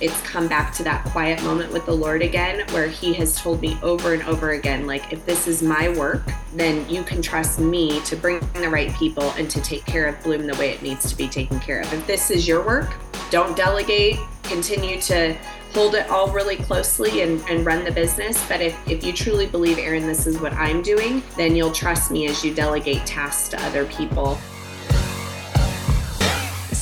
it's come back to that quiet moment with the Lord again, where He has told me over and over again, like, if this is my work, then you can trust me to bring the right people and to take care of Bloom the way it needs to be taken care of. If this is your work, don't delegate, continue to hold it all really closely and, and run the business. But if, if you truly believe, Erin, this is what I'm doing, then you'll trust me as you delegate tasks to other people.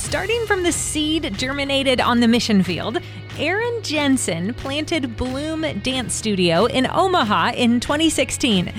Starting from the seed germinated on the mission field, Erin Jensen planted Bloom Dance Studio in Omaha in 2016.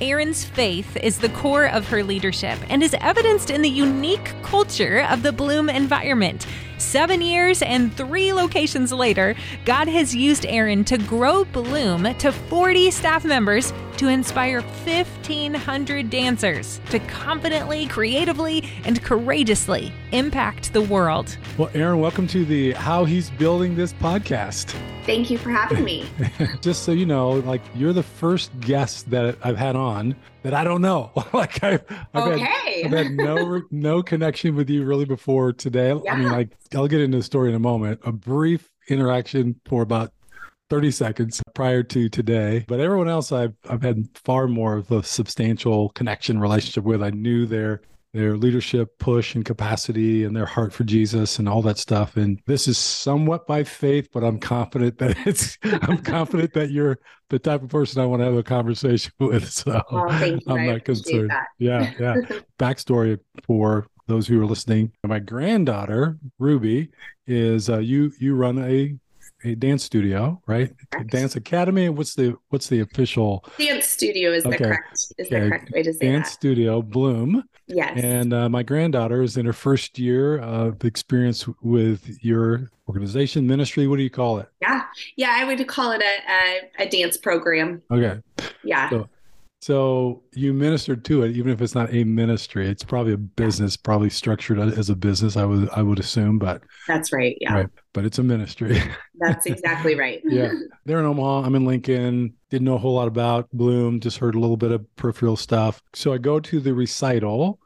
Erin's faith is the core of her leadership and is evidenced in the unique culture of the Bloom environment. Seven years and three locations later, God has used Erin to grow Bloom to 40 staff members to inspire 1,500 dancers to confidently, creatively, and courageously impact the world. Well, Erin, welcome to the How He's Building This podcast. Thank you for having me. Just so you know, like you're the first guest that I've had on that I don't know. like I've, I've, okay. had, I've had no no connection with you really before today. Yeah. I mean, like I'll get into the story in a moment. A brief interaction for about 30 seconds prior to today. But everyone else I've I've had far more of a substantial connection relationship with. I knew their their leadership push and capacity and their heart for Jesus and all that stuff. And this is somewhat by faith, but I'm confident that it's I'm confident that you're the type of person I want to have a conversation with. So oh. I'm I not concerned. That. Yeah, yeah. Backstory for those who are listening. My granddaughter, Ruby, is uh, you you run a a dance studio, right? Correct. Dance academy. What's the what's the official dance studio is Okay. the correct is Okay. the correct way to say it. dance that. studio? Bloom. Yes. And uh, my granddaughter is in her first year of experience with your organization, ministry. What do you call it? yeah. Yeah, I would call it a, a, a dance program. Okay. Yeah. So- So you ministered to it, even if it's not a ministry. It's probably a business, probably structured as a business. I would I would assume, but That's right. Yeah. Right. But it's a ministry. That's exactly right. yeah, they're in Omaha. I'm in Lincoln. Didn't know a whole lot about Bloom. Just heard a little bit of peripheral stuff. So I go to the recital,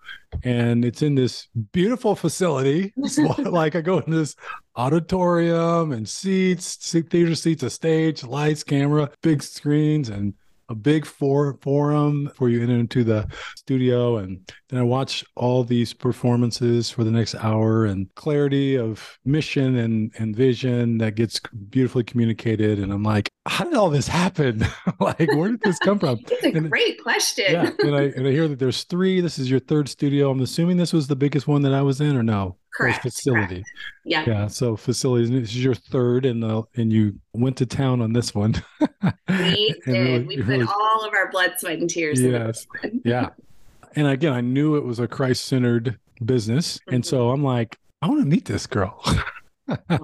and it's in this beautiful facility. It's like I go in this auditorium and seats, seat- theater seats, a stage, lights, camera, big screens, and a big for- forum for you enter into the studio. And then i watch all these performances for the next hour and clarity of mission and and vision that gets beautifully communicated. And i'm like how did all this happen? Like where did this come from? It's a And- great question. yeah and i and i hear that there's three this is your third studio. I'm assuming this was the biggest one that i was in or no Correct, facility Yeah. yeah so facilities this is your third and the and you went to town on this one We did. really- we put really- all of our blood, sweat, and tears. Yes. yeah and again i knew it was a christ-centered business and mm-hmm. so i'm like i want to meet this girl I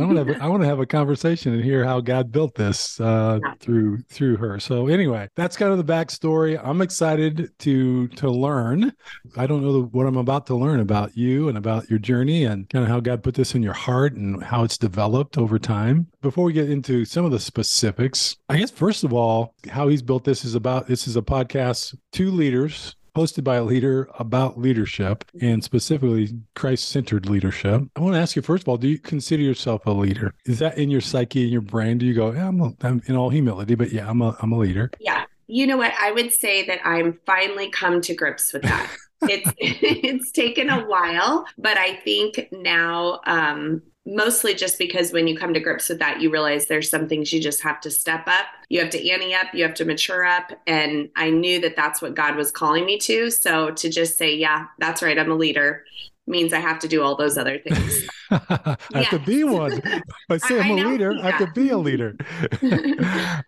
want to have I want to have a conversation and hear how God built this uh, Yeah. through through her. So anyway, that's kind of the backstory. I'm excited to to learn. I don't know what I'm about to learn about you and about your journey and kind of how God put this in your heart and how it's developed over time. Before we get into some of the specifics, I guess first of all, how He's built this is about this is a podcast, two leaders hosted by a leader about leadership and specifically Christ centered leadership. I want to ask you, first of all, do you consider yourself a leader? Is that in your psyche, in your brain? Do you go, yeah, I'm, a, I'm in all humility, but yeah, I'm a, I'm a leader? Yeah. You know what? I would say that I'm finally come to grips with that. it's it's taken a while, but I think now um mostly just because when you come to grips with that, you realize there's some things you just have to step up. You have to ante up, you have to mature up. And I knew that that's what God was calling me to. So to just say, yeah, that's right, I'm a leader means I have to do all those other things. I have to be one. I say I'm I a know, leader, I have to be a leader.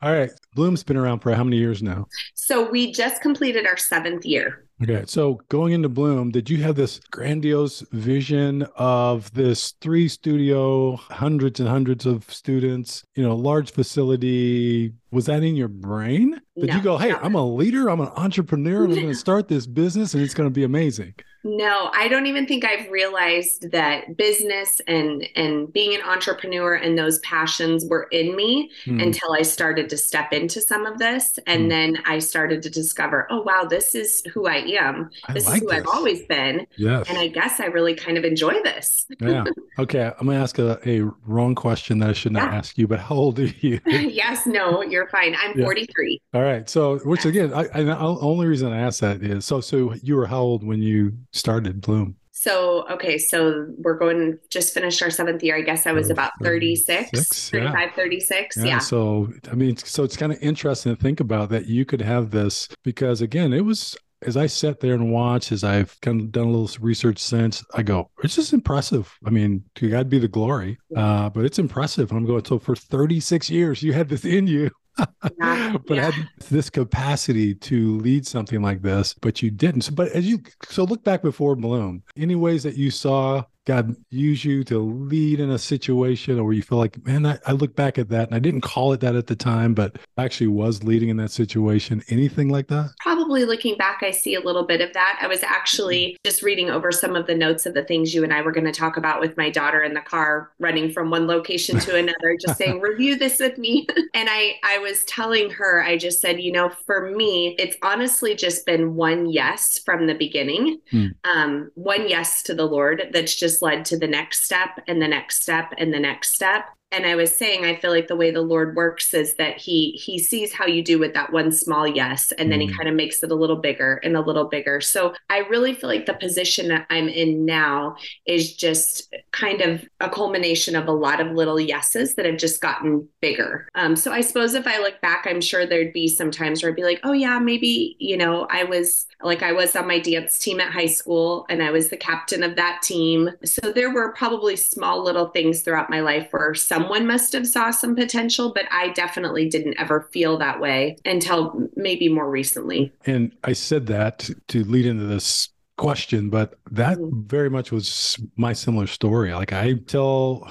all right. Bloom's been around for how many years now? so we just completed our seventh year. Okay. So going into Bloom, did you have this grandiose vision of this three studio, hundreds and hundreds of students, you know, large facility? Was that in your brain? Did No, you go, hey, no. I'm a leader, I'm an entrepreneur, and I'm going to start this business and it's going to be amazing? No, I don't even think I've realized that business and and being an entrepreneur and those passions were in me Hmm. until I started to step into some of this and Hmm. then I started to discover, oh wow, this is who I am. I This like is who I've always been Yes. and I guess I really kind of enjoy this. yeah. Okay. I'm going to ask a, a wrong question that I should not Yeah. ask you, but how old are you? yes, no, you're fine. I'm Yeah. 43. All right. So, which again, I, I, the only reason I asked that is so, so you were how old when you started Bloom? So, okay, so we're going just finished our seventh year. I guess I was Oh, about 36, 36, yeah. 35, 36. Yeah, Yeah. So, I mean, so it's kind of interesting to think about that you could have this because, again, it was as I sat there and watched, as I've kind of done a little research since, I go, it's just impressive. I mean, to God be the glory, uh, but it's impressive. I'm going, so for 36 years, you had this in you. But yeah. had this capacity to lead something like this, but you didn't. So, but as you so look back before Bloom, any ways that you saw God use you to lead in a situation, or where you feel like, man, I, I look back at that and I didn't call it that at the time, but actually was leading in that situation. Anything like that? Probably looking back, I see a little bit of that. I was actually just reading over some of the notes of the things you and I were going to talk about with my daughter in the car, running from one location to another, just saying, review this with me. And I, I was telling her, I just said, you know, for me, it's honestly just been one yes from the beginning, Hmm. um, one yes to the Lord that's just led to the next step and the next step and the next step. And I was saying, I feel like the way the Lord works is that He He sees how you do with that one small yes, and then He Mhm. kind of makes it a little bigger and a little bigger. So I really feel like the position that I'm in now is just kind of a culmination of a lot of little yeses that have just gotten bigger. Um, so I suppose if I look back, I'm sure there'd be some times where I'd be like, oh yeah, maybe you know I was like I was on my dance team at high school, and I was the captain of that team. So there were probably small little things throughout my life where someone must have saw some potential, but I definitely didn't ever feel that way until maybe more recently. And I said that to, lead into this question, but that Mhm. very much was my similar story. Like I tell,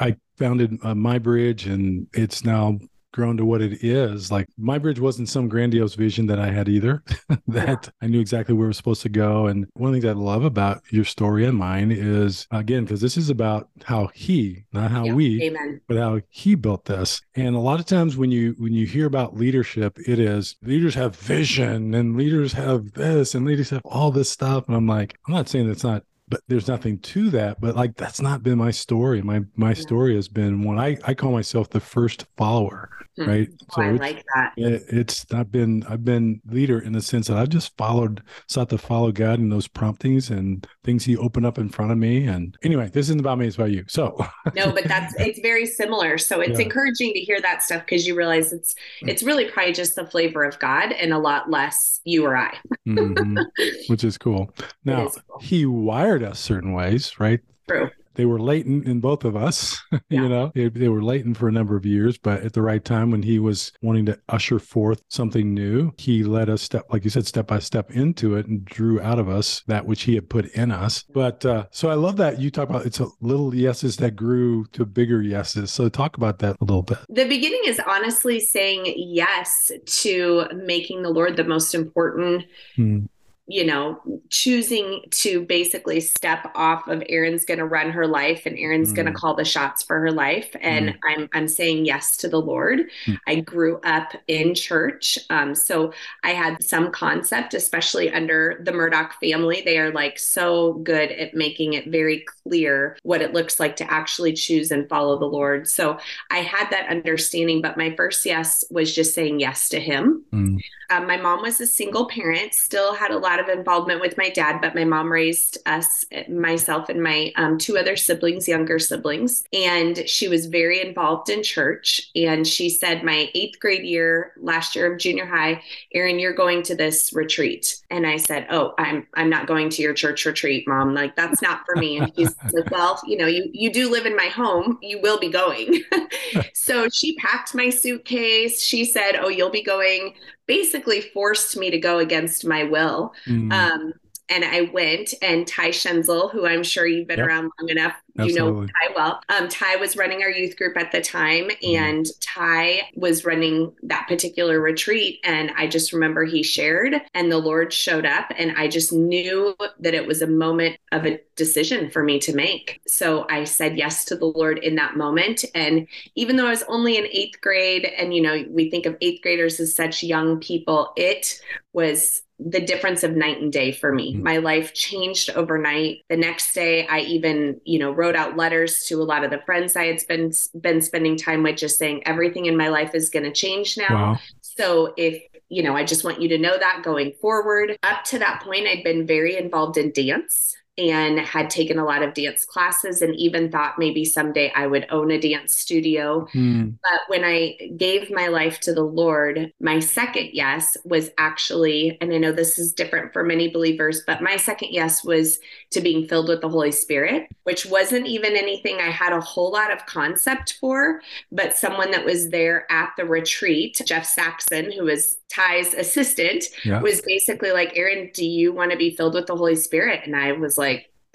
I founded uh, My Bridge, and it's now grown to what it is. Like My Bridge wasn't some grandiose vision that I had either. that I knew exactly where it was supposed to go. And one of the things I love about your story and mine is again because this is about how he, not how Yeah. we, Amen. but how he built this. And a lot of times when you when you hear about leadership, it is leaders have vision and leaders have this and leaders have all this stuff. And I'm like, I'm not saying that's not but there's nothing to that. But like that's not been my story. My my Yeah. story has been one I, I call myself the first follower. Hmm. Right. Oh, I it's- like that. it, it's not been I've been leader in the sense that I've just followed sought to follow God in those promptings and things he opened up in front of me. And anyway, this isn't about me, it's about you. So no but that's it's very similar so it's Yeah. encouraging to hear that stuff because you realize it's it's really probably just the flavor of god and a lot less you or i Mhm. which is cool. Now. He wired us certain ways, right? true They were latent in both of us. Yeah. you know, they, they were latent for a number of years, but at the right time when he was wanting to usher forth something new, he led us step, like you said, step by step into it and drew out of us that which he had put in us. But uh, so I love that you talk about it's a little yeses that grew to bigger yeses. So talk about that a little bit. the beginning is honestly saying yes to making the lord the most important Hmm. You know, choosing to basically step off of Erin's going to run her life and Erin's going to Mm. call the shots for her life and I'm I'm saying yes to the Lord. Mm. I grew up in church. Um, so I had some concept especially under the Murdoch family. They are like so good at making it very clear what it looks like to actually choose and follow the Lord. So I had that understanding but my first yes was just saying yes to him. Mm. Um, my mom was a single parent, still had a lot of involvement with my dad, but my mom raised us, myself and my um, two other siblings, younger siblings. And she was very involved in church. And she said, My eighth grade year, last year of junior high, Erin, you're going to this retreat. And I said, Oh, I'm I'm not going to your church retreat, mom. Like that's not for me. And she's like, Well, you know, you you do live in my home. You will be going. so she packed my suitcase. She said, Oh, you'll be going basically forced me to go against my will. Mm. Um, and I went, and Ty Schenzel, who I'm sure you've been Yep. around long enough, you know Ty well. Um, Ty was running our youth group at the time, Mm-hmm. and Ty was running that particular retreat. And I just remember he shared, and the Lord showed up, and I just knew that it was a moment of a decision for me to make. So I said yes to the Lord in that moment. And even though I was only in eighth grade, and you know, we think of eighth graders as such young people, it was the difference of night and day for me. Mm. My life changed overnight. The next day I even, you know, wrote out letters to a lot of the friends I had been been spending time with just saying everything in my life is going to change now. Wow. So if you know, I just want you to know that going forward. Up to that point, I'd been very involved in dance and had taken a lot of dance classes and even thought maybe someday I would own a dance studio. Hmm. But when I gave my life to the Lord, my second yes was actually, and I know this is different for many believers, but my second yes was to being filled with the Holy Spirit, which wasn't even anything I had a whole lot of concept for, but someone that was there at the retreat, Jeff Saxon, who was Ty's assistant, Yeah. was basically like, Erin, do you want to be filled with the Holy Spirit? And I was like,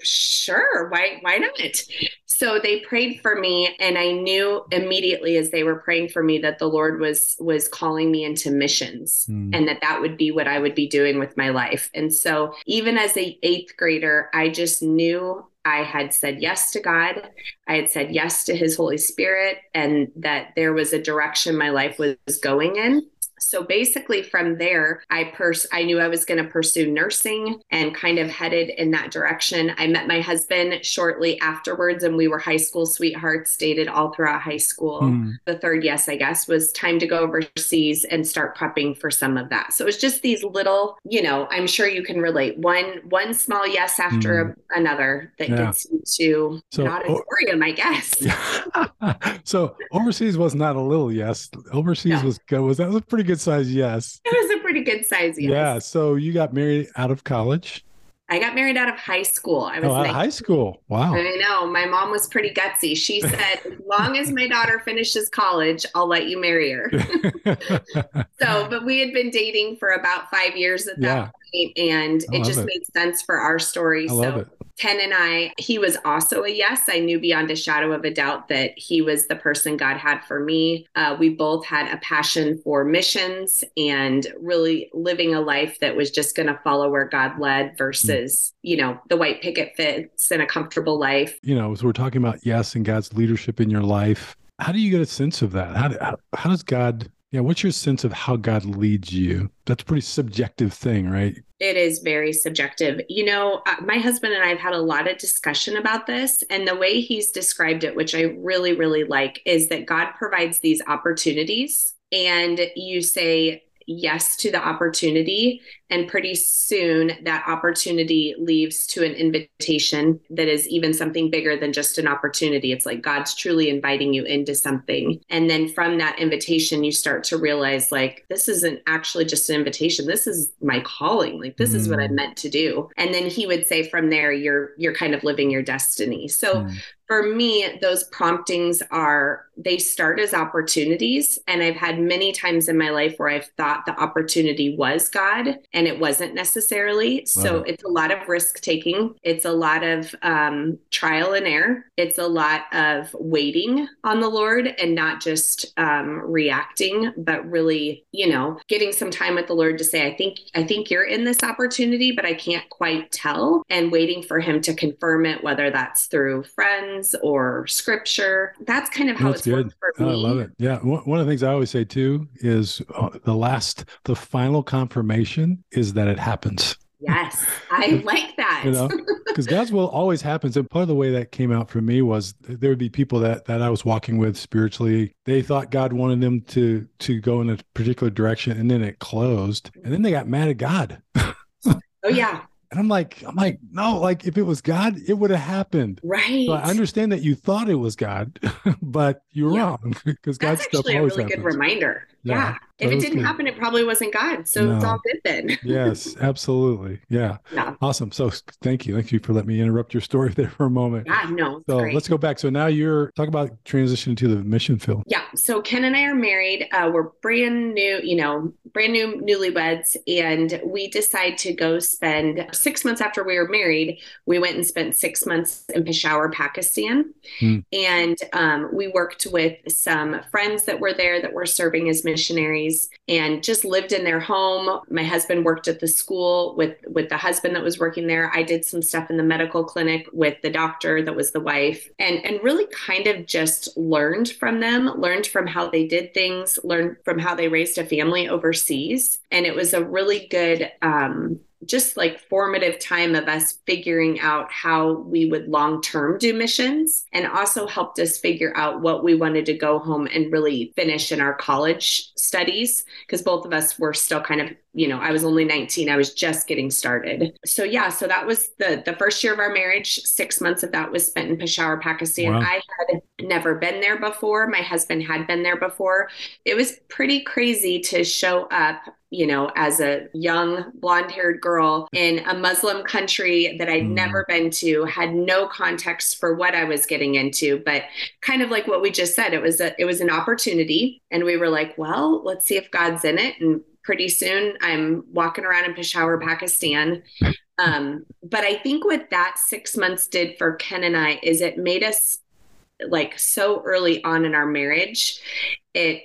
sure, why why not? So they prayed for me and I knew immediately as they were praying for me that the Lord was was calling me into missions Hmm. and that that would be what I would be doing with my life. And so even as a 8th grader, I just knew I had said yes to God. I had said yes to his Holy Spirit and that there was a direction my life was going in. So basically from there, I pers- I knew I was going to pursue nursing and kind of headed in that direction. I met my husband shortly afterwards and we were high school sweethearts, dated all throughout high school. Hmm. The third yes, I guess, was time to go overseas and start prepping for some of that. So it was just these little, you know, I'm sure you can relate. One one small yes after another that Yeah. gets you to So, an auditorium, I guess. so overseas was not a little yes. Overseas No. was good. Was that was a pretty good size yes. It was a pretty good size yes. Yeah. So you got married out of college. I got married out of high school. I was Oh, out of high school. Wow. I know. My mom was pretty gutsy. She said, as long as my daughter finishes college, I'll let you marry her. So, but we had been dating for about five years at that Yeah. point, and it just it. made sense for our story. So, it. Ken and I, he was also a yes. I knew beyond a shadow of a doubt that he was the person God had for me. Uh, we both had a passion for missions and really living a life that was just going to follow where God led versus, you know, the white picket fence and a comfortable life. you know, so we're talking about yes and God's leadership in your life. How do you get a sense of that? How, do, how, how does God, yeah, what's your sense of how God leads you? That's a pretty subjective thing, right? It is very subjective. You know, uh, my husband and I have had a lot of discussion about this. And the way he's described it, which I really, really like, is that God provides these opportunities and you say yes to the opportunity. And pretty soon that opportunity leads to an invitation that is even something bigger than just an opportunity. It's like God's truly inviting you into something. And then from that invitation, you start to realize, like, this isn't actually just an invitation. This is my calling. Like, this is what I'm Mm. meant to do. And then he would say, from there, you're you're kind of living your destiny. So Mm. For me, those promptings are they start as opportunities. And I've had many times in my life where I've thought the opportunity was God and it wasn't necessarily. So it. it's a lot of risk taking, it's a lot of um, trial and error, it's a lot of waiting on the Lord and not just um, reacting, but really, you know, getting some time with the Lord to say, I think, I think you're in this opportunity, but I can't quite tell, and waiting for Him to confirm it, whether that's through friends or scripture. That's kind of how That's it's worked for me. I love it. Yeah. One, one of the things I always say too is uh, the last, the final confirmation is that it happens. Yes, I like that. you know because god's will always happens and part of the way that came out for me was there would be people that that i was walking with spiritually they thought god wanted them to to go in a particular direction and then it closed and then they got mad at god oh yeah, and i'm like i'm like no like if it was god it would have happened right. so i understand that you thought it was god but you're Yeah. wrong because god's stuff actually a always really good reminder. Yeah. If it didn't good. happen, it probably wasn't God. So no. it's all good then. yes, absolutely. Yeah. yeah. Awesome. So thank you. Thank you for letting me interrupt your story there for a moment. Yeah, no. So great. let's go back. So now you're talk about transitioning to the mission field. Yeah. So Ken and I are married. Uh, we're brand new, you know, brand new newlyweds. And we decide to go spend six months after we were married. We went and spent six months in Peshawar, Pakistan. Hmm. And um, we worked with some friends that were there that were serving as missionaries and just lived in their home. My husband worked at the school with with the husband that was working there. I did some stuff in the medical clinic with the doctor that was the wife and and really kind of just learned from them, learned from how they did things, learned from how they raised a family overseas. And it was a really good um just like formative time of us figuring out how we would long term do missions and also helped us figure out what we wanted to go home and really finish in our college studies because both of us were still kind of you know i was only 19 i was just getting started so yeah so that was the the first year of our marriage six months of that was spent in peshawar pakistan wow. i had never been there before my husband had been there before it was pretty crazy to show up you know, as a young blonde haired girl in a Muslim country that I'd mm. never been to, had no context for what I was getting into, but kind of like what we just said, it was a, it was an opportunity. And we were like, well, let's see if God's in it. And pretty soon I'm walking around in Peshawar, Pakistan. Um, but I think what that six months did for Ken and I is it made us like so early on in our marriage, it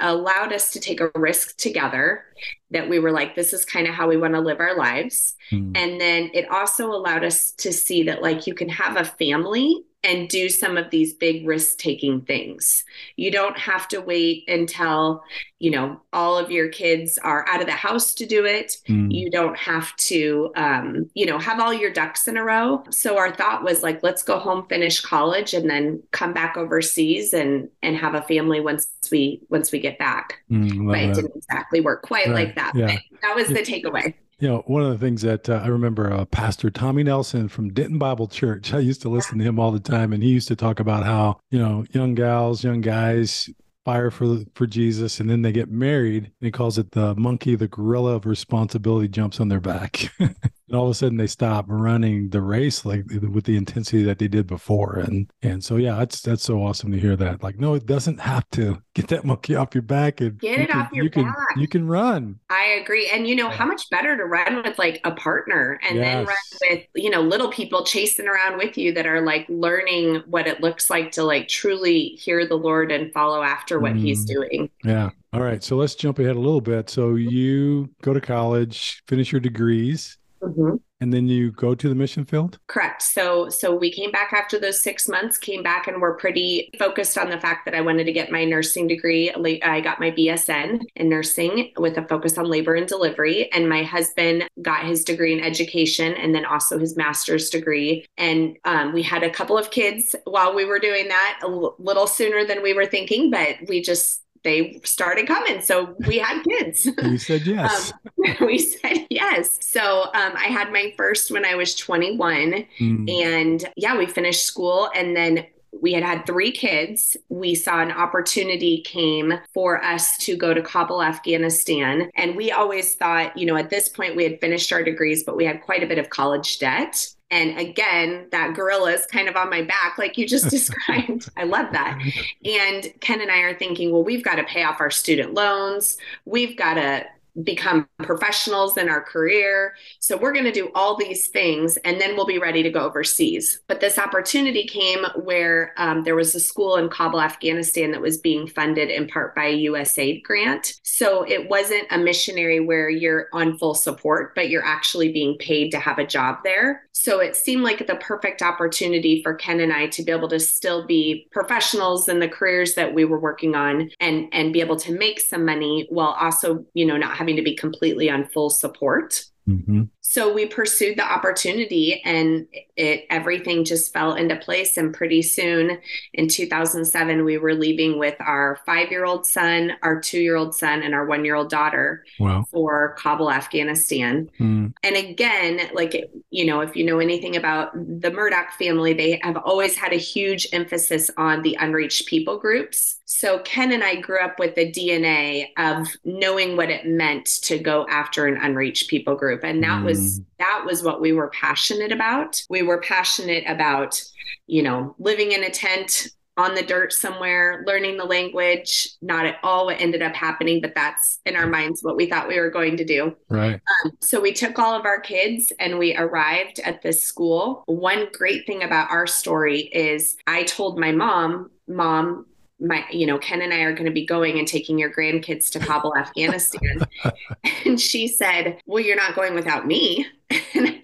allowed us to take a risk together that we were like this is kind of how we want to live our lives mm. and then it also allowed us to see that like you can have a family and do some of these big risk taking things. You don't have to wait until, you know, all of your kids are out of the house to do it. Mm. You don't have to, um, you know, have all your ducks in a row. So our thought was like, let's go home, finish college, and then come back overseas and and have a family once we once we get back. Mm, but it didn't exactly work quite right. like that. Yeah. that was the takeaway. You know, one of the things that uh, I remember uh, Pastor Tommy Nelson from Denton Bible Church, I used to listen to him all the time, and he used to talk about how, you know, young gals, young guys fire for for Jesus, and then they get married. And he calls it the monkey, the gorilla of responsibility jumps on their back. and all of a sudden they stop running the race like with the intensity that they did before. And and so yeah that's that's so awesome to hear that. Like no it doesn't have to get that monkey off your back. And get it can, off your you back. can you can run. I agree. And you know how much better to run with like a partner and yes. then run with you know little people chasing around with you that are like learning what it looks like to like truly hear the lord and follow after what mm. he's doing. Yeah. All right. So let's jump ahead a little bit. So you go to college finish your degrees Mm-hmm. And then you go to the mission field? Correct. So so we came back after those 6 months, came back and were pretty focused on the fact that I wanted to get my nursing degree. I got my BSN in nursing with a focus on labor and delivery and my husband got his degree in education and then also his master's degree and um, we had a couple of kids while we were doing that a l- little sooner than we were thinking, but we just they started coming. So we had kids. You said yes. Um, we said yes. So um, I had my first when I was 21. Mm. And yeah, we finished school and then we had had three kids. We saw an opportunity came for us to go to Kabul, Afghanistan. And we always thought, you know, at this point we had finished our degrees, but we had quite a bit of college debt. And again, that gorilla is kind of on my back, like you just described. I love that. And Ken and I are thinking, well, we've got to pay off our student loans. We've got to become professionals in our career. So we're going to do all these things and then we'll be ready to go overseas. But this opportunity came where um, there was a school in Kabul, Afghanistan that was being funded in part by a USAID grant. So it wasn't a missionary where you're on full support, but you're actually being paid to have a job there. So it seemed like the perfect opportunity for Ken and I to be able to still be professionals in the careers that we were working on and and be able to make some money while also, you know, not having to be completely on full support. Mm-hmm. So we pursued the opportunity and it everything just fell into place and pretty soon in 2007 we were leaving with our 5-year-old son, our 2-year-old son and our 1-year-old daughter wow. for Kabul, Afghanistan. Mm. And again, like you know, if you know anything about the Murdoch family, they have always had a huge emphasis on the unreached people groups. So Ken and I grew up with the DNA of knowing what it meant to go after an unreached people group and that mm. was that was what we were passionate about. We were passionate about, you know, living in a tent on the dirt somewhere, learning the language, not at all what ended up happening, but that's in our minds what we thought we were going to do. Right. Um, so we took all of our kids and we arrived at this school. One great thing about our story is I told my mom, Mom, my you know ken and i are going to be going and taking your grandkids to kabul afghanistan. And she said well you're not going without me.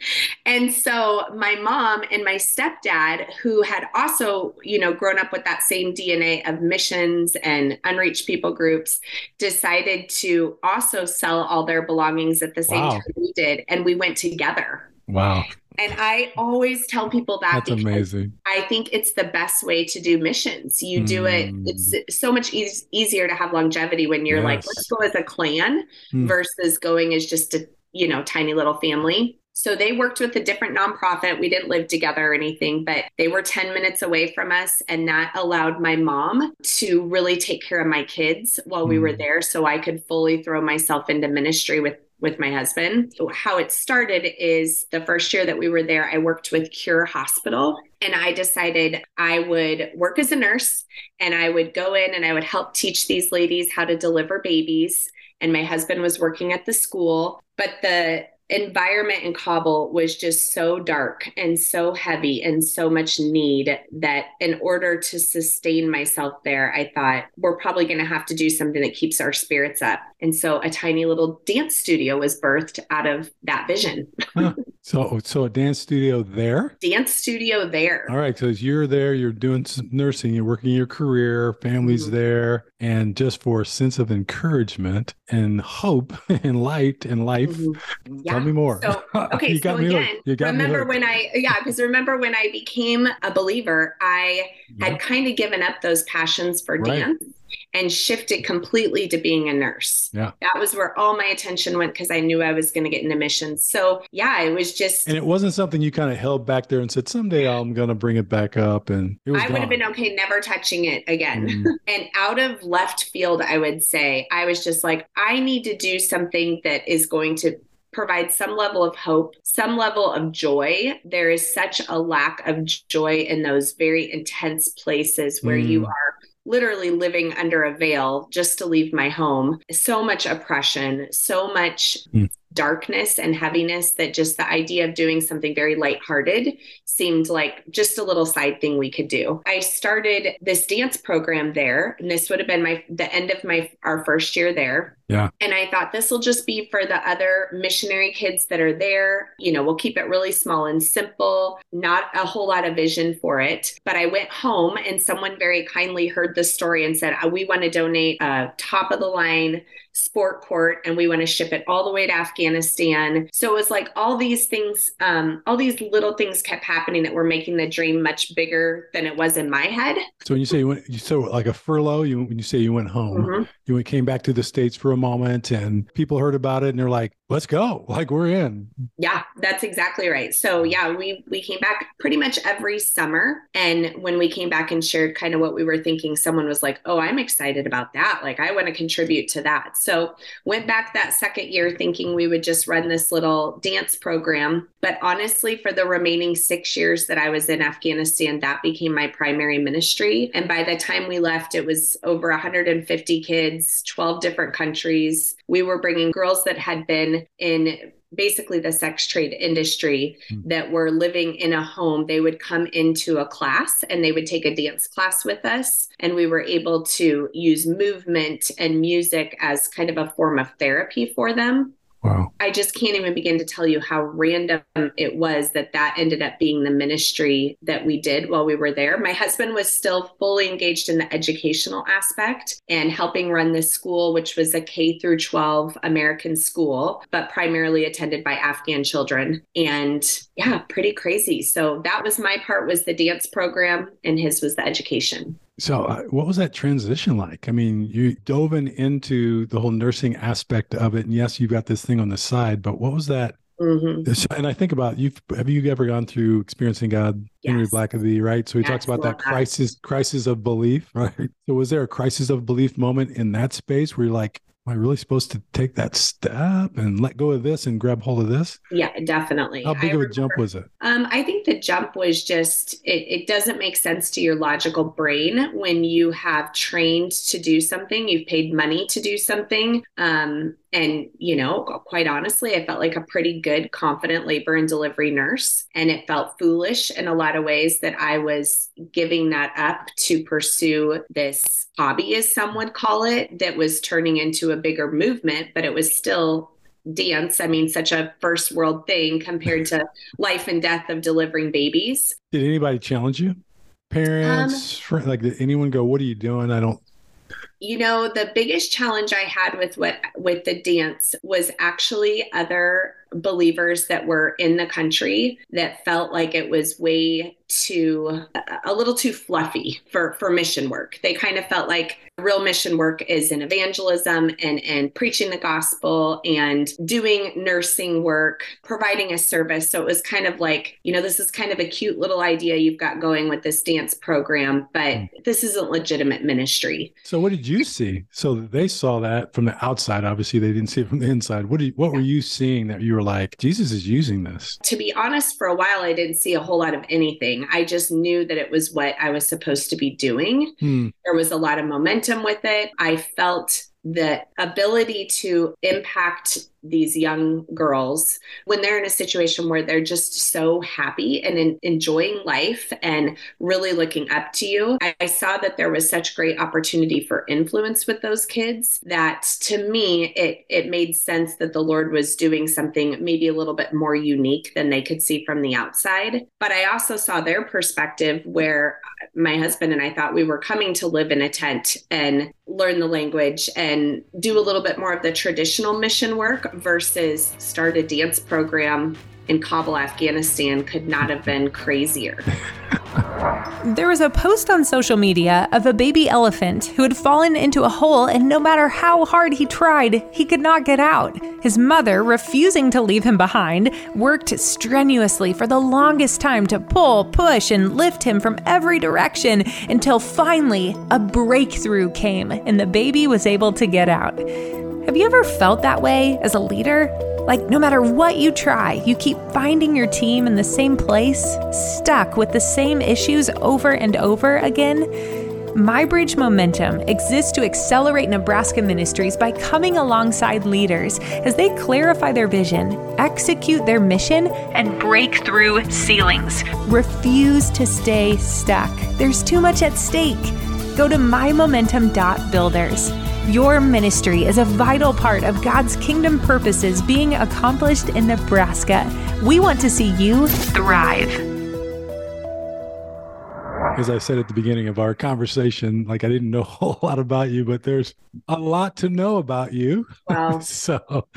And so my mom and my stepdad who had also you know grown up with that same dna of missions and unreached people groups decided to also sell all their belongings at the same wow. time we did and we went together. Wow and I always tell people that that's amazing. I think it's the best way to do missions. You mm. do it, it's mm. so much e- easier to have longevity when you're yes. like, let's go as a clan mm. versus going as just a, you know, tiny little family. So they worked with a different nonprofit. We didn't live together or anything, but they were 10 minutes away from us. And that allowed my mom to really take care of my kids while mm. we were mm. there. So I could fully throw myself into ministry with with my husband. How it started is the first year that we were there, I worked with Cure Hospital and I decided I would work as a nurse and I would go in and I would help teach these ladies how to deliver babies. And my husband was working at the school, but the environment in Kabul was just so dark and so heavy and so much need that in order to sustain myself there, I thought we're probably going to have to do something that keeps our spirits up. And so a tiny little dance studio was birthed out of that vision. huh. So, so a dance studio there? Dance studio there. All right. So you're there, you're doing some nursing, you're working your career, family's mm-hmm. there. And just for a sense of encouragement and hope and light and life, mm-hmm. yeah. tell me more. So, okay. you so again, you got remember when I, yeah, because remember when I became a believer, I had kind of given up those passions for right. dance and shifted completely to being a nurse. Yeah. That was where all my attention went because I knew I was going to get into missions. So, yeah, it was just. And it wasn't something you kind of held back there and said, someday I'm going to bring it back up. And I gone. would have been okay never touching it again. Mm. and out of left field, I would say, I was just like, I need to do something that is going to provide some level of hope, some level of joy. There is such a lack of joy in those very intense places where mm. you are literally living under a veil just to leave my home. So much oppression, so much mm. Darkness and heaviness that just the idea of doing something very lighthearted seemed like just a little side thing we could do. I started this dance program there, and this would have been my the end of my our first year there. Yeah. And I thought this will just be for the other missionary kids that are there. You know, we'll keep it really small and simple, not a whole lot of vision for it. But I went home and someone very kindly heard the story and said, uh, We want to donate a top of the line sport court and we want to ship it all the way to Afghanistan. So it was like all these things, um, all these little things kept happening that were making the dream much bigger than it was in my head. So when you say you went, you so like a furlough, you when you say you went home, mm-hmm. you came back to the states for a moment, and people heard about it, and they're like, "Let's go! Like we're in." Yeah, that's exactly right. So yeah, we we came back pretty much every summer, and when we came back and shared kind of what we were thinking, someone was like, "Oh, I'm excited about that! Like I want to contribute to that." So went back that second year thinking we would just run this little dance program, but honestly, for the remaining six years that I was in Afghanistan, that became my primary ministry. And by the time we left, it was over 150 kids, 12 different countries. We were bringing girls that had been in basically the sex trade industry mm. that were living in a home they would come into a class and they would take a dance class with us and we were able to use movement and music as kind of a form of therapy for them Wow. I just can't even begin to tell you how random it was that that ended up being the ministry that we did while we were there. My husband was still fully engaged in the educational aspect and helping run this school, which was a K through 12 American school, but primarily attended by Afghan children. And yeah, pretty crazy. So that was my part was the dance program and his was the education. So, uh, what was that transition like? I mean, you dove in into the whole nursing aspect of it, and yes, you've got this thing on the side, but what was that? Mm-hmm. And I think about you. Have you ever gone through experiencing God, yes. Henry Blackaby, right? So he yes, talks about that crisis, crisis of belief, right? So was there a crisis of belief moment in that space where you're like, am I really supposed to take that step and let go of this and grab hold of this? Yeah, definitely. How big I of a remember, jump was it? Um, I think the jump was just it, it doesn't make sense to your logical brain when you have trained to do something, you've paid money to do something. Um, and, you know, quite honestly, I felt like a pretty good, confident labor and delivery nurse. And it felt foolish in a lot of ways that I was giving that up to pursue this hobby, as some would call it, that was turning into a bigger movement, but it was still dance. I mean, such a first world thing compared to life and death of delivering babies. Did anybody challenge you? Parents, um, like, did anyone go, What are you doing? I don't you know the biggest challenge i had with what with the dance was actually other believers that were in the country that felt like it was way too a little too fluffy for for mission work. They kind of felt like real mission work is in evangelism and and preaching the gospel and doing nursing work providing a service. So it was kind of like you know this is kind of a cute little idea you've got going with this dance program but mm. this isn't legitimate ministry. So what did you see? So they saw that from the outside. Obviously they didn't see it from the inside. What did you, what yeah. were you seeing that you were like jesus is using this. To be honest for a while i didn't see a whole lot of anything. I just knew that it was what i was supposed to be doing. Hmm. there was a lot of momentum with it. I felt the ability to impact these young girls when they're in a situation where they're just so happy and in, enjoying life and really looking up to you. I, I, saw that there was such great opportunity for influence with those kids that to me it it made sense that the Lord was doing something maybe a little bit more unique than they could see from the outside. But I also saw their perspective where my husband and I thought we were coming to live in a tent and learn the language and do a little bit more of the traditional mission work versus start a dance program in Kabul, Afghanistan could not have been crazier. There was a post on social media of a baby elephant who had fallen into a hole, and no matter how hard he tried, he could not get out. His mother, refusing to leave him behind, worked strenuously for the longest time to pull, push, and lift him from every direction until finally a breakthrough came and the baby was able to get out. Have you ever felt that way as a leader? Like, no matter what you try, you keep finding your team in the same place, stuck with the same issues over and over again? MyBridge Momentum exists to accelerate Nebraska ministries by coming alongside leaders as they clarify their vision, execute their mission, and break through ceilings. Refuse to stay stuck. There's too much at stake. Go to mymomentum.builders. Your ministry is a vital part of God's kingdom purposes being accomplished in Nebraska. We want to see you thrive. As I said at the beginning of our conversation, like I didn't know a whole lot about you, but there's a lot to know about you. Wow. so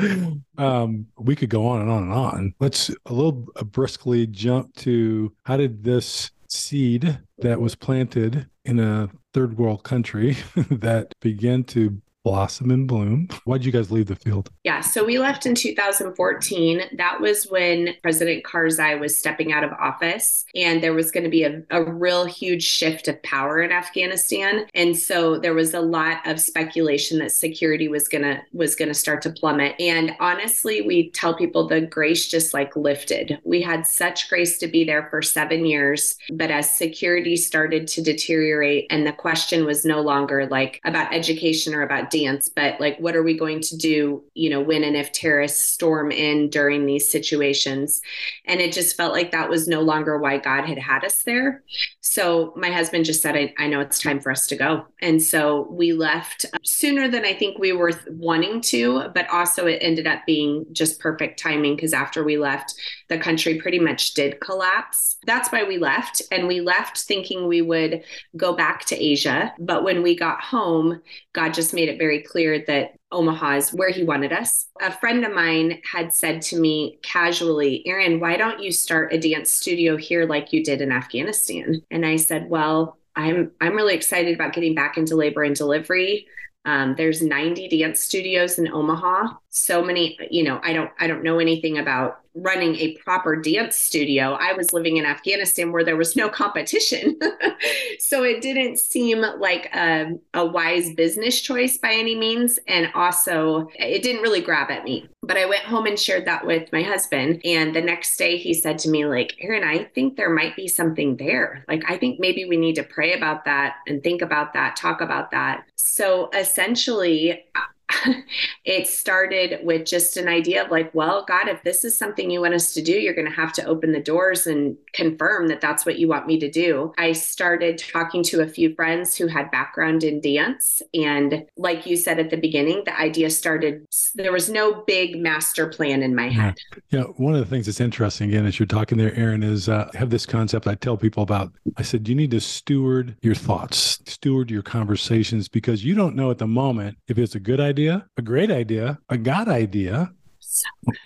um, we could go on and on and on. Let's a little briskly jump to how did this seed that was planted in a third world country that began to blossom and bloom. Why'd you guys leave the field? Yeah, so we left in 2014. That was when President Karzai was stepping out of office, and there was going to be a, a real huge shift of power in Afghanistan. And so there was a lot of speculation that security was gonna was gonna start to plummet. And honestly, we tell people the grace just like lifted. We had such grace to be there for seven years, but as security started to deteriorate, and the question was no longer like about education or about dance, but like, what are we going to do, you know, when and if terrorists storm in during these situations? And it just felt like that was no longer why God had had us there. So my husband just said, I, I know it's time for us to go. And so we left uh, sooner than I think we were wanting to, but also it ended up being just perfect timing because after we left, the country pretty much did collapse. That's why we left. And we left thinking we would go back to Asia. But when we got home, God just made it very clear that Omaha is where he wanted us. A friend of mine had said to me casually, Erin, why don't you start a dance studio here like you did in Afghanistan? And I said, Well, I'm I'm really excited about getting back into labor and delivery. Um, there's 90 dance studios in Omaha. So many, you know, I don't I don't know anything about running a proper dance studio. I was living in Afghanistan where there was no competition. so it didn't seem like a, a, wise business choice by any means. And also, it didn't really grab at me. But I went home and shared that with my husband. And the next day, he said to me, like, Erin, I think there might be something there. Like, I think maybe we need to pray about that and think about that, talk about that. So essentially, it started with just an idea of like, well, God, if this is something you want us to do, you're going to have to open the doors and confirm that that's what you want me to do. I started talking to a few friends who had background in dance. And like you said at the beginning, the idea started, there was no big master plan in my head. Yeah. yeah one of the things that's interesting, again, as you're talking there, Erin, is uh, I have this concept I tell people about. I said, you need to steward your thoughts, steward your conversations, because you don't know at the moment if it's a good idea idea, a great idea, a God idea,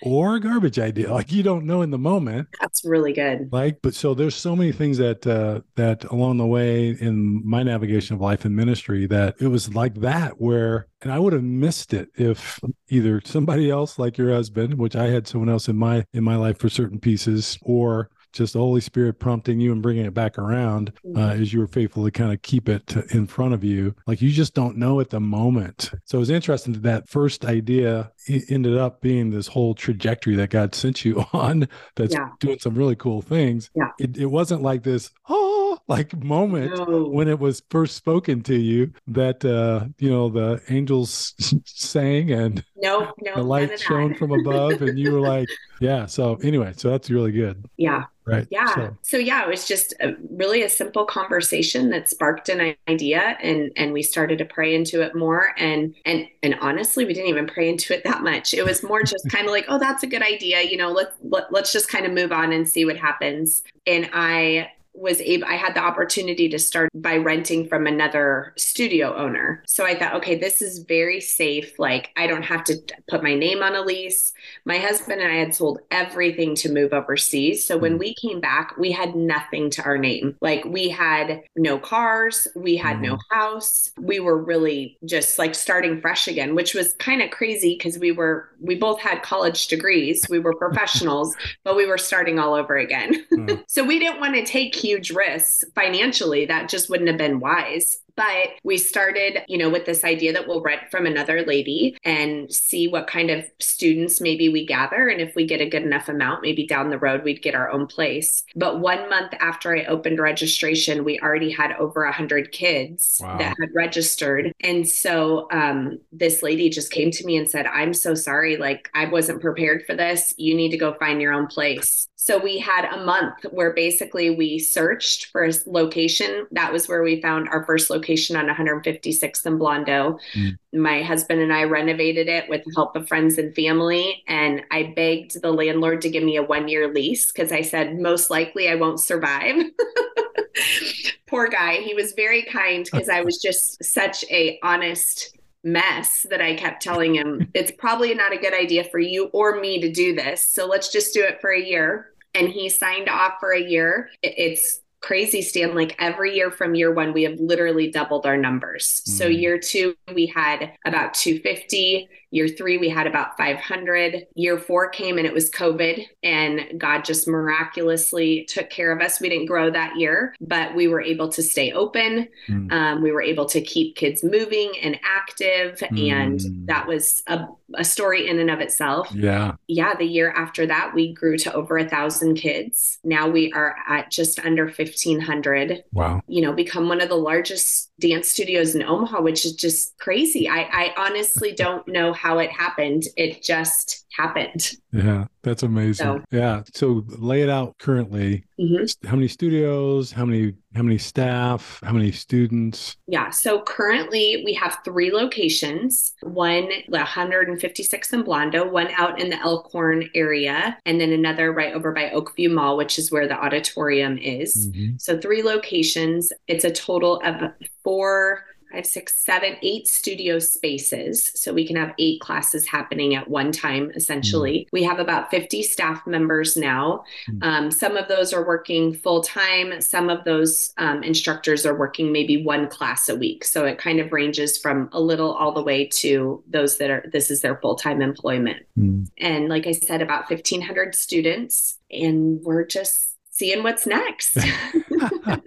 or a garbage idea. Like you don't know in the moment. That's really good. Like, but so there's so many things that uh, that along the way in my navigation of life and ministry that it was like that where, and I would have missed it if either somebody else like your husband, which I had someone else in my in my life for certain pieces, or just the Holy Spirit prompting you and bringing it back around uh, mm-hmm. as you were faithful to kind of keep it in front of you. Like you just don't know at the moment. So it was interesting that that first idea ended up being this whole trajectory that God sent you on that's yeah. doing some really cool things. Yeah. It, it wasn't like this, oh, like moment no. when it was first spoken to you that, uh, you know, the angels sang and no, no, the light shone from above and you were like, yeah. So anyway, so that's really good. Yeah. Right. Yeah. So. so, yeah, it was just a, really a simple conversation that sparked an idea and and we started to pray into it more and and and honestly, we didn't even pray into it that much. It was more just kind of like, oh, that's a good idea, you know, let, let let's just kind of move on and see what happens. And I was able i had the opportunity to start by renting from another studio owner. So i thought okay this is very safe. Like i don't have to put my name on a lease. My husband and i had sold everything to move overseas. So when hmm. we came back we had nothing to our name. Like we had no cars. We had no hmm. house. We were really just like starting fresh again which was kind of crazy because we were we both had college degrees. We were professionals but we were starting all over again. Mm. so we didn't want to take huge risks financially. That just wouldn't have been wise. But we started, you know, with this idea that we'll rent from another lady and see what kind of students maybe we gather. And if we get a good enough amount, maybe down the road, we'd get our own place. But one month after I opened registration, we already had over 100 kids wow. that had registered. And so um, this lady just came to me and said, I'm so sorry. Like, I wasn't prepared for this. You need to go find your own place. So we had a month where basically we searched for a location. That was where we found our first location on 156th and Blondo. Mm. My husband and I renovated it with the help of friends and family. And I begged the landlord to give me a one year lease because I said, most likely I won't survive. Poor guy. He was very kind because I was just such a honest mess that I kept telling him, it's probably not a good idea for you or me to do this. So let's just do it for a year and he signed off for a year. It's crazy, Stan. Like every year from year one, we have literally doubled our numbers. Mm. So year two, we had about 250. Year three, we had about 500. Year four came and it was COVID, and God just miraculously took care of us. We didn't grow that year, but we were able to stay open. Mm. Um, we were able to keep kids moving and active, mm. and that was a, a story in and of itself. Yeah. Yeah. The year after that, we grew to over a thousand kids. Now we are at just under 1,500. Wow. You know, become one of the largest dance studios in Omaha, which is just crazy. I, I honestly don't know how it happened. It just happened. Yeah, that's amazing. So, yeah. So lay it out currently. Mm-hmm. How many studios? How many how many staff? How many students? Yeah. So currently we have three locations. One 156 in Blondo, one out in the Elkhorn area, and then another right over by Oakview Mall, which is where the auditorium is. Mm-hmm. So three locations. It's a total of four five, six, seven, eight studio spaces. So we can have eight classes happening at one time, essentially. Mm. We have about 50 staff members now. Mm. Um, some of those are working full time, some of those um, instructors are working maybe one class a week. So it kind of ranges from a little all the way to those that are, this is their full time employment. Mm. And like I said, about 1,500 students. And we're just seeing what's next.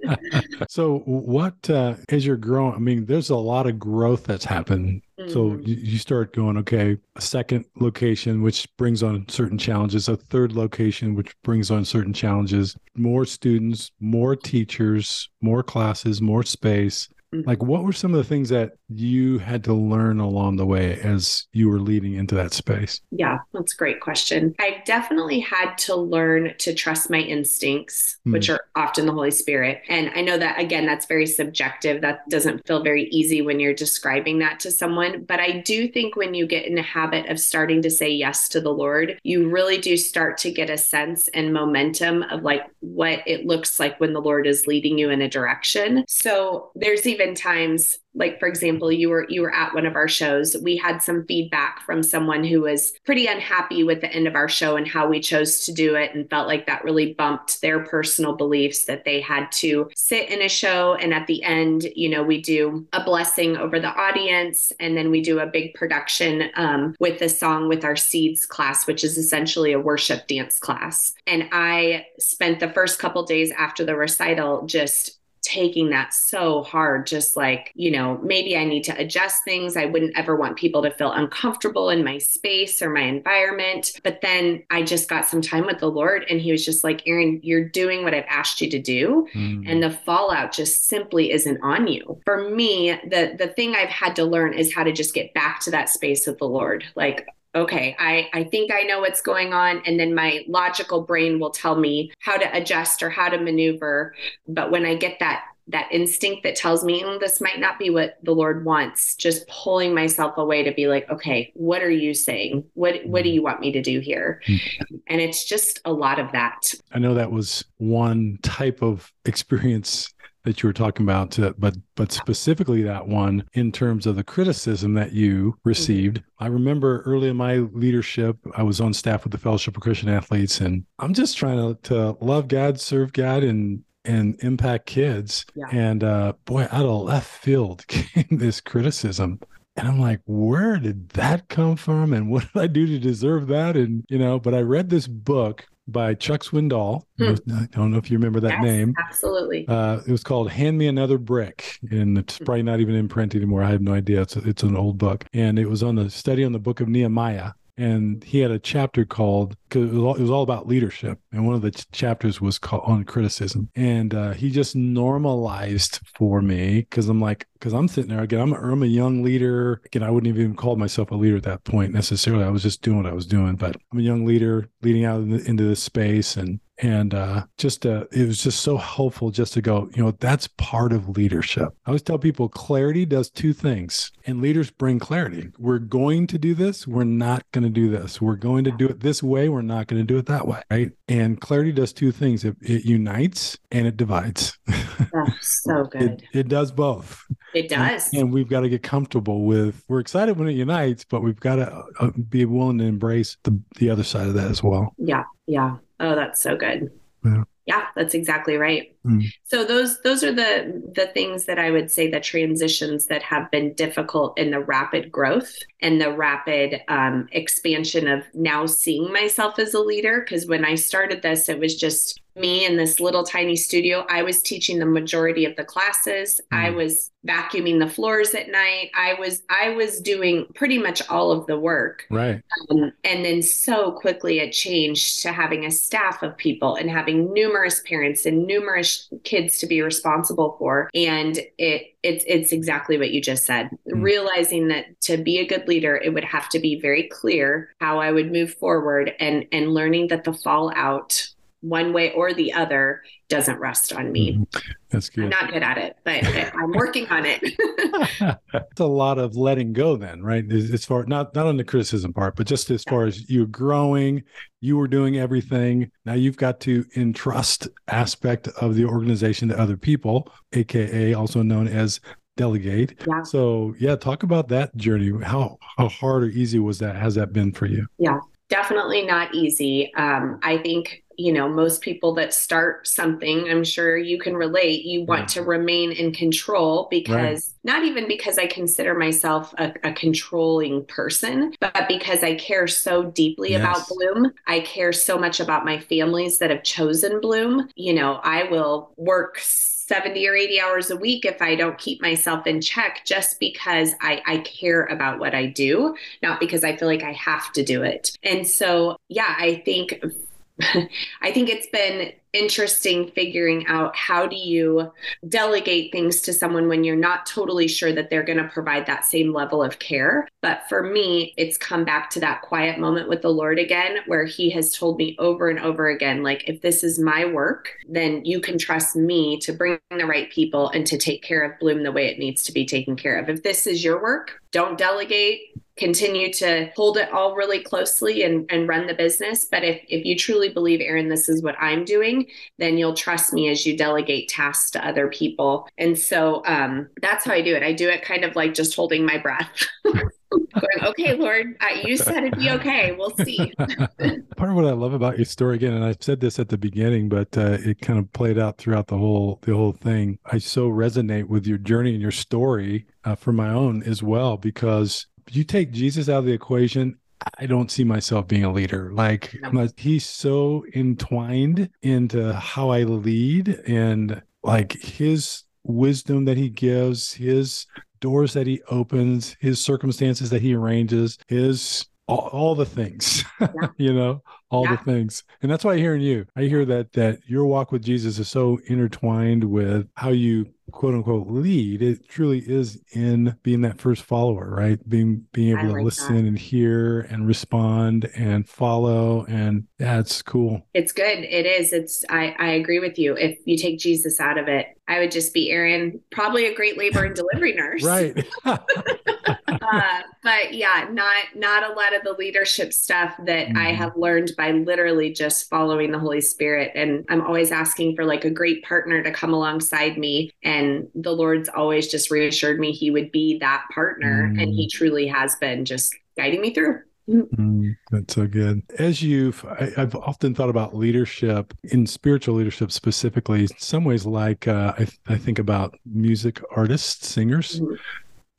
so, what uh, as you're growing? I mean, there's a lot of growth that's happened. Mm-hmm. So you, you start going, okay, a second location, which brings on certain challenges, a third location, which brings on certain challenges, more students, more teachers, more classes, more space. Mm-hmm. Like, what were some of the things that you had to learn along the way as you were leading into that space? Yeah, that's a great question. I definitely had to learn to trust my instincts, mm. which are often the Holy Spirit. And I know that, again, that's very subjective. That doesn't feel very easy when you're describing that to someone. But I do think when you get in a habit of starting to say yes to the Lord, you really do start to get a sense and momentum of like what it looks like when the Lord is leading you in a direction. So there's even times like for example you were you were at one of our shows we had some feedback from someone who was pretty unhappy with the end of our show and how we chose to do it and felt like that really bumped their personal beliefs that they had to sit in a show. And at the end you know we do a blessing over the audience and then we do a big production um, with a song with our seeds class which is essentially a worship dance class. And i spent the first couple days after the recital just taking that so hard just like you know maybe i need to adjust things. I wouldn't ever want people to feel uncomfortable in my space or my environment. But then i just got some time with the lord and he was just like Erin, you're doing what i've asked you to do mm. and the fallout just simply isn't on you. For me the the thing i've had to learn is how to just get back to that space with the lord. Like okay, I, I think I know what's going on. And then my logical brain will tell me how to adjust or how to maneuver. But when I get that that instinct that tells me mm, this might not be what the lord wants just pulling myself away to be like okay what are you saying what what do mm. you want me to do here mm. and it's just a lot of that i know that was one type of experience that you were talking about, uh, but but specifically that one in terms of the criticism that you received. Mm-hmm. I remember early in my leadership, I was on staff with the Fellowship of Christian Athletes, and I'm just trying to, to love God, serve God, and and impact kids. Yeah. And uh, boy, out of left field came this criticism. And I'm like, where did that come from? And what did I do to deserve that? And, you know, but I read this book by Chuck Swindoll. Hmm. I don't know if you remember that yes, name. Absolutely. Uh, it was called "Hand Me Another Brick," and it's hmm. probably not even in print anymore. I have no idea. It's a, it's an old book, and it was on the study on the book of Nehemiah and he had a chapter called because it, was all about leadership and one of the ch- chapters was called on criticism. And uh, he just normalized for me because i'm like because i'm sitting there again I'm a, I'm a young leader. Again i wouldn't even call myself a leader at that point necessarily. I was just doing what i was doing but i'm a young leader leading out into this space and and uh, just uh, it was just so helpful just to go you know that's part of leadership. I always tell people clarity does two things and leaders bring clarity. We're going to do this we're not going to do this. We're going to do it this way we're not going to do it that way right? And clarity does two things. It, it unites and it divides. So good. it, it, does both. It does. and, and we've got to get comfortable with we're excited when it unites but we've got to uh, be willing to embrace the the other side of that as well. Yeah yeah Oh, that's so good. Yeah. Yeah, that's exactly right. Mm. So those those are the the things that I would say the transitions that have been difficult in the rapid growth and the rapid um, expansion of now seeing myself as a leader. Because when I started this, it was just me in this little tiny studio. I was teaching the majority of the classes. Mm. I was vacuuming the floors at night. I was I was doing pretty much all of the work. Right. Um, and then so quickly it changed to having a staff of people and having numerous parents and numerous kids to be responsible for. And it it's it's exactly what you just said. Mm. Realizing that to be a good leader, it would have to be very clear how I would move forward and and learning that the fallout one way or the other doesn't rest on me. Mm-hmm. That's good. I'm not good at it, but I'm working on it. it's a lot of letting go then, right? As far not not on the criticism part, but just as far as you growing, you were doing everything. Now you've got to entrust aspect of the organization to other people, aka also known as delegate. Yeah. So yeah, talk about that journey. How how hard or easy was that? Has that been for you? Yeah, definitely not easy. Um, I think you know most people that start something i'm sure you can relate you want yeah. to remain in control because right. not even because i consider myself a, a, controlling person but because i care so deeply yes. about bloom i care so much about my families that have chosen bloom you know i will work 70 or 80 hours a week if I don't keep myself in check just because I, I care about what I do, not because I feel like I have to do it. And so, yeah, I think I think it's been interesting figuring out how do you delegate things to someone when you're not totally sure that they're going to provide that same level of care. But for me, it's come back to that quiet moment with the Lord again, where He has told me over and over again, like, if this is my work, then you can trust me to bring the right people and to take care of Bloom the way it needs to be taken care of. If this is your work, don't delegate continue to hold it all really closely and, and run the business. But if, if you truly believe, Erin, this is what I'm doing, then you'll trust me as you delegate tasks to other people. And so um, that's how I do it. I do it kind of like just holding my breath. Going, okay, Lord, uh, you said it'd be okay. We'll see. Part of what I love about your story, again, and I said this at the beginning, but uh, it kind of played out throughout the whole the whole thing. I so resonate with your journey and your story uh, for my own as well because you take Jesus out of the equation, I don't see myself being a leader. Like he's so entwined into how I lead and like his wisdom that he gives, his doors that he opens, his circumstances that he arranges, his all, all the things, yeah. you know, all yeah. the things. And that's why I hear in you. I hear that that your walk with Jesus is so intertwined with how you quote unquote lead. It truly is in being that first follower, right? Being being able like to listen that. and hear and respond and follow. And that's cool. It's good. It is. It's I, I agree with you. If you take Jesus out of it, I would just be Erin, probably a great labor and delivery nurse. right. uh, but yeah, not not a lot of the leadership stuff that mm. I have learned by literally just following the Holy Spirit. And I'm always asking for like a great partner to come alongside me. And the Lord's always just reassured me He would be that partner, mm. and He truly has been just guiding me through. Mm, that's so good. As you've, I, have often thought about leadership in spiritual leadership specifically. In some ways, like uh, I, I, think about music artists, singers.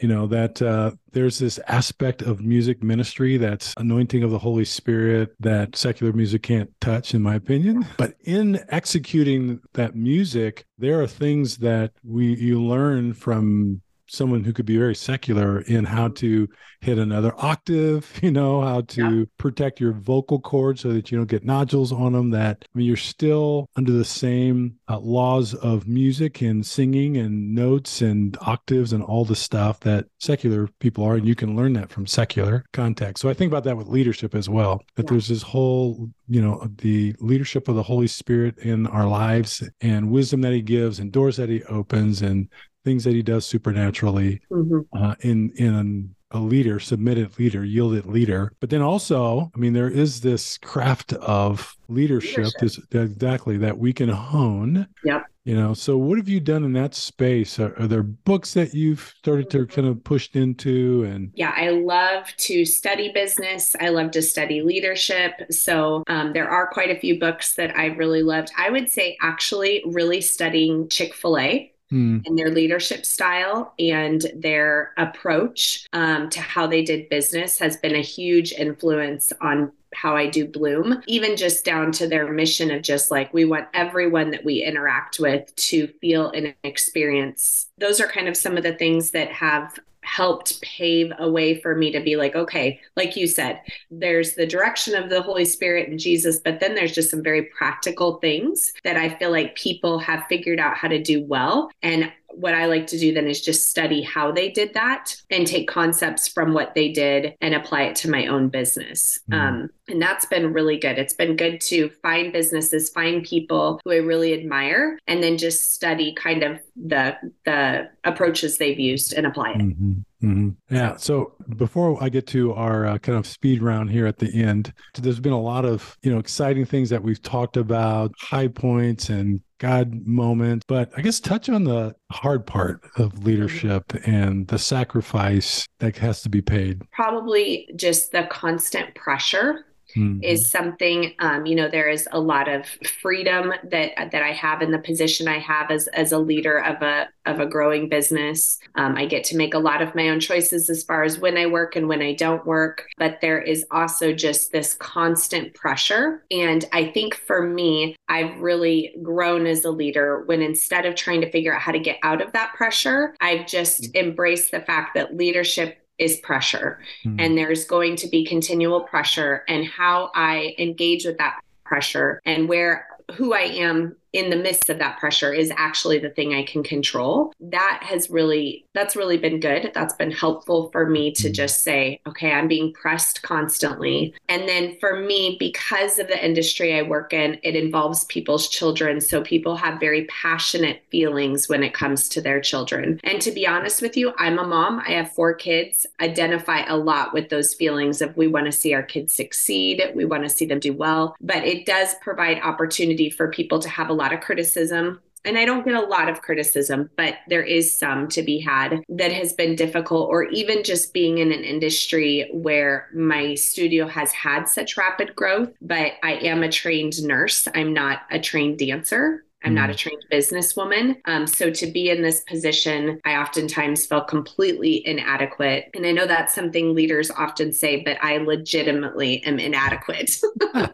You know that uh, there's this aspect of music ministry that's anointing of the holy spirit that secular music can't touch in my opinion. But in executing that music there are things that we you learn from someone who could be very secular in how to hit another octave, you know, how to yeah. protect your vocal cords so that you don't get nodules on them. That, I mean, you're still under the same uh, laws of music and singing and notes and octaves and all the stuff that secular people are. And you can learn that from secular context. So I think about that with leadership as well, that yeah. there's this whole, you know, the leadership of the Holy Spirit in our lives and wisdom that he gives and doors that he opens and things that he does supernaturally mm-hmm. uh, in in a leader, submitted leader, yielded leader. But then also, I mean, there is this craft of leadership, leadership. This, exactly that we can hone. Yep. You know, so what have you done in that space? Are, are, there books that you've started to kind of pushed into? And yeah, I love to study business. I love to study leadership. So um, there are quite a few books that I've really loved. I would say actually really studying Chick Fil A mm. and their leadership style and their approach um, to how they did business has been a huge influence on how I do Bloom, even just down to their mission of just like we want everyone that we interact with to feel and experience. Those are kind of some of the things that have helped pave a way for me to be like, okay, like you said, there's the direction of the Holy Spirit and Jesus, but then there's just some very practical things that I feel like people have figured out how to do well. And what I like to do then is just study how they did that and take concepts from what they did and apply it to my own business. Mm. Um, and that's been really good. It's been good to find businesses, find people who I really admire, and then just study kind of the the approaches they've used and apply it. Mm-hmm. Mm-hmm. Yeah. So before I get to our uh, kind of speed round here at the end, there's been a lot of you know exciting things that we've talked about, high points and God moment. but I guess touch on the hard part of mm-hmm. leadership and the sacrifice that has to be paid. Probably just the constant pressure mm-hmm. is something um, you know there is a lot of freedom that that I have in the position I have as as a leader of a of a growing business. Um, I get to make a lot of my own choices as far as when I work and when I don't work, but there is also just this constant pressure. And I think for me, I've really grown as a leader when instead of trying to figure out how to get out of that pressure, I've just mm-hmm. embraced the fact that leadership is pressure mm-hmm. and there's going to be continual pressure and how I engage with that pressure and where who I am in the midst of that pressure is actually the thing I can control. That has really, that's really been good. That's been helpful for me to mm-hmm. just say, okay, I'm being pressed constantly. And then for me, because of the industry I work in, it involves people's children. So people have very passionate feelings when it comes to their children. And to be honest with you, I'm a mom, I have four kids, identify a lot with those feelings of we want to see our kids succeed, we want to see them do well. But it does provide opportunity for people to have a lot of criticism and I don't get a lot of criticism, but there is some to be had that has been difficult, or even just being in an industry where my studio has had such rapid growth. But I am a trained nurse, I'm not a trained dancer. I'm not a mm. trained businesswoman. Um, so to be in this position, I oftentimes felt completely inadequate. And I know that's something leaders often say, but I legitimately am inadequate.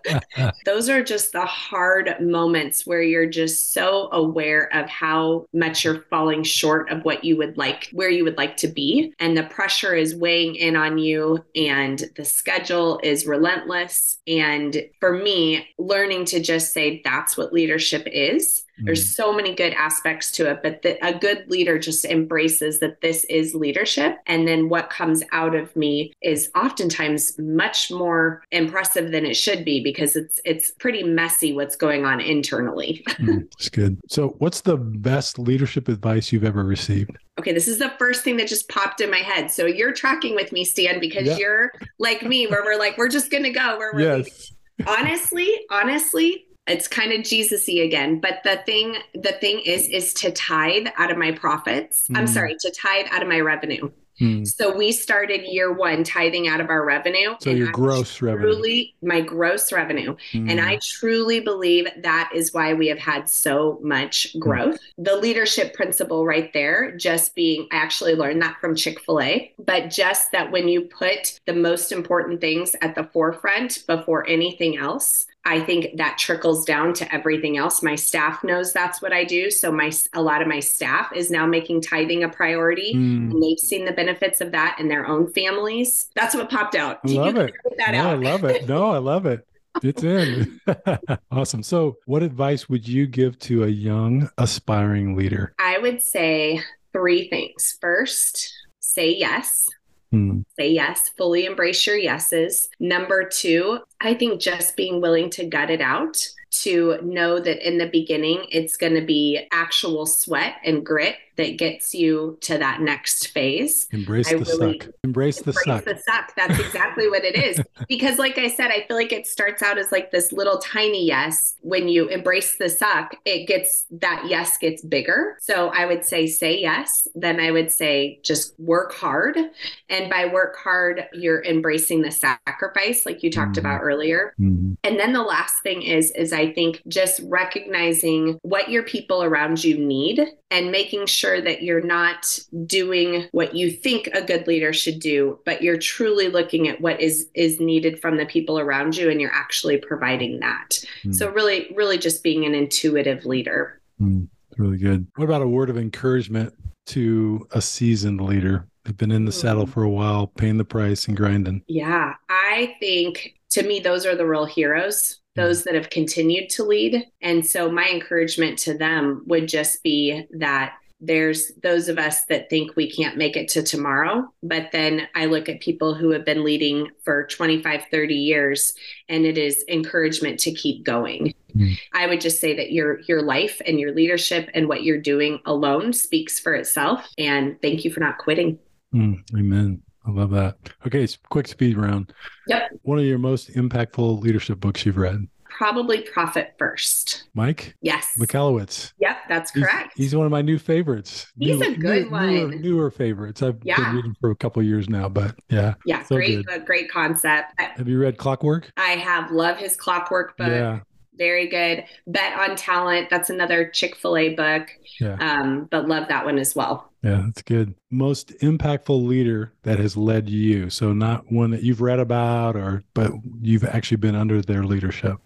Those are just the hard moments where you're just so aware of how much you're falling short of what you would like, where you would like to be. And the pressure is weighing in on you, and the schedule is relentless. And for me, learning to just say that's what leadership is there's mm. so many good aspects to it, but the, a good leader just embraces that this is leadership. And then what comes out of me is oftentimes much more impressive than it should be because it's it's pretty messy what's going on internally. mm, that's good. So what's the best leadership advice you've ever received? Okay, this is the first thing that just popped in my head. So you're tracking with me, Stan, because yeah. you're like me, where we're like, we're just gonna go where we're yes. honestly, honestly, it's kind of Jesus-y again. But the thing, the thing is, is to tithe out of my profits. Mm. I'm sorry, to tithe out of my revenue. Mm. So we started year one tithing out of our revenue. So your I gross truly, revenue. My gross revenue. Mm. And I truly believe that is why we have had so much hmm. growth. Mm. The leadership principle right there, just being, I actually learned that from Chick fil A, but just that when you put the most important things at the forefront before anything else, I think that trickles down to everything else. My staff knows that's what I do. So my a lot of my staff is now making tithing a priority mm. and they've seen the benefits of that in their own families. That's what popped out. I love it. no, I love it. No, I love it. It's in. awesome. So, what advice would you give to a young aspiring leader? I would say three things. First, say yes. Hmm. Say yes, fully embrace your yeses. Number two, I think just being willing to gut it out to know that in the beginning, it's going to be actual sweat and grit that gets you to that next phase. Embrace I the really, suck. Embrace the suck. The suck. That's exactly what it is. Because, like I said, I feel like it starts out as like this little tiny yes. When you embrace the suck, it gets that yes gets bigger. So I would say say yes. Then I would say just work hard. And by work hard, you're embracing the sacrifice, like you talked mm-hmm. about earlier. Mm-hmm. And then the last thing is, is I think just recognizing what your people around you need and making sure that you're not doing what you think a good leader should do but you're truly looking at what is is needed from the people around you and you're actually providing that. Mm. so really really just being an intuitive leader. Mm, really good. What about a word of encouragement to a seasoned leader? They've been in the saddle hmm. for a while paying the price and grinding. Yeah. I think to me those are the real heroes those that have continued to lead. And so my encouragement to them would just be that there's those of us that think we can't make it to tomorrow but then i look at people who have been leading for 25 30 years and it is encouragement to keep going mm. i would just say that your your life and your leadership and what you're doing alone speaks for itself and thank you for not quitting mm. amen I love that. Okay, quick speed round. Yep. One of your most impactful leadership books you've read. Probably Profit First. Mike? Yes. Michalowicz. Yep, that's correct. He's, he's one of my new favorites. He's new, a good new, one. Newer, newer, favorites. I've yeah. been reading for a couple years now, but yeah. Yeah, so great, good. great concept. Have you read Clockwork? I have. Love his Clockwork book. Yeah very good. Bet on Talent, that's another Chick fil A book. Yeah. Um, but love that one as well. Yeah, that's good. Most impactful leader that has led you. So not one that you've read about or but you've actually been under their leadership.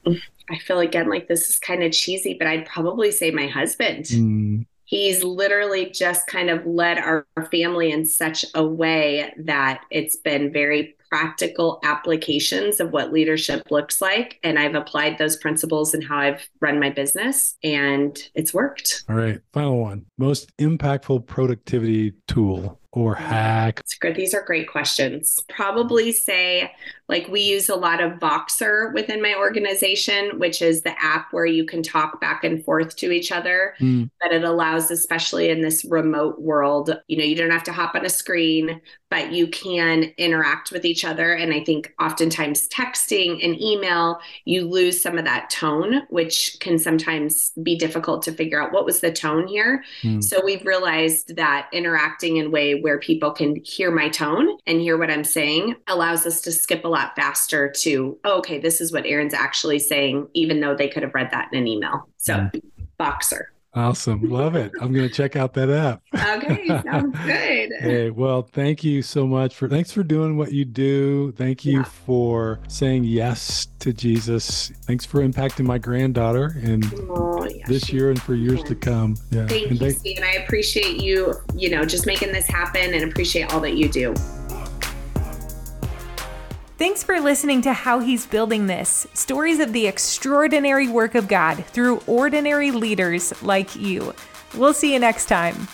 I feel again like this is kind of cheesy, but I'd probably say my husband. Mm. He's literally just kind of led our family in such a way that it's been very practical applications of what leadership looks like. And I've applied those principles in how I've run my business, and it's worked. All right. Final one most impactful productivity tool or mm-hmm. hack? These are great questions. Probably say, like, we use a lot of Voxer within my organization, which is the app where you can talk back and forth to each other. Mm. But it allows, especially in this remote world, you know, you don't have to hop on a screen, but you can interact with each other. And I think oftentimes texting and email, you lose some of that tone, which can sometimes be difficult to figure out what was the tone here. Mm. So we've realized that interacting in a way where people can hear my tone and hear what I'm saying allows us to skip a lot faster to, oh, okay, this is what Erin's actually saying, even though they could have read that in an email. So, mm. Voxer. Awesome. Love it. I'm going to check out that app. Okay. Sounds good. hey, well, thank you so much for, thanks for doing what you do. Thank you yeah. for saying yes to Jesus. Thanks for impacting my granddaughter and oh, yeah, this year and for years to come. Yeah. Thank and you, Steve. I appreciate you, you know, just making this happen and appreciate all that you do. Thanks for listening to How He's Building This stories of the extraordinary work of God through ordinary leaders like you. We'll see you next time.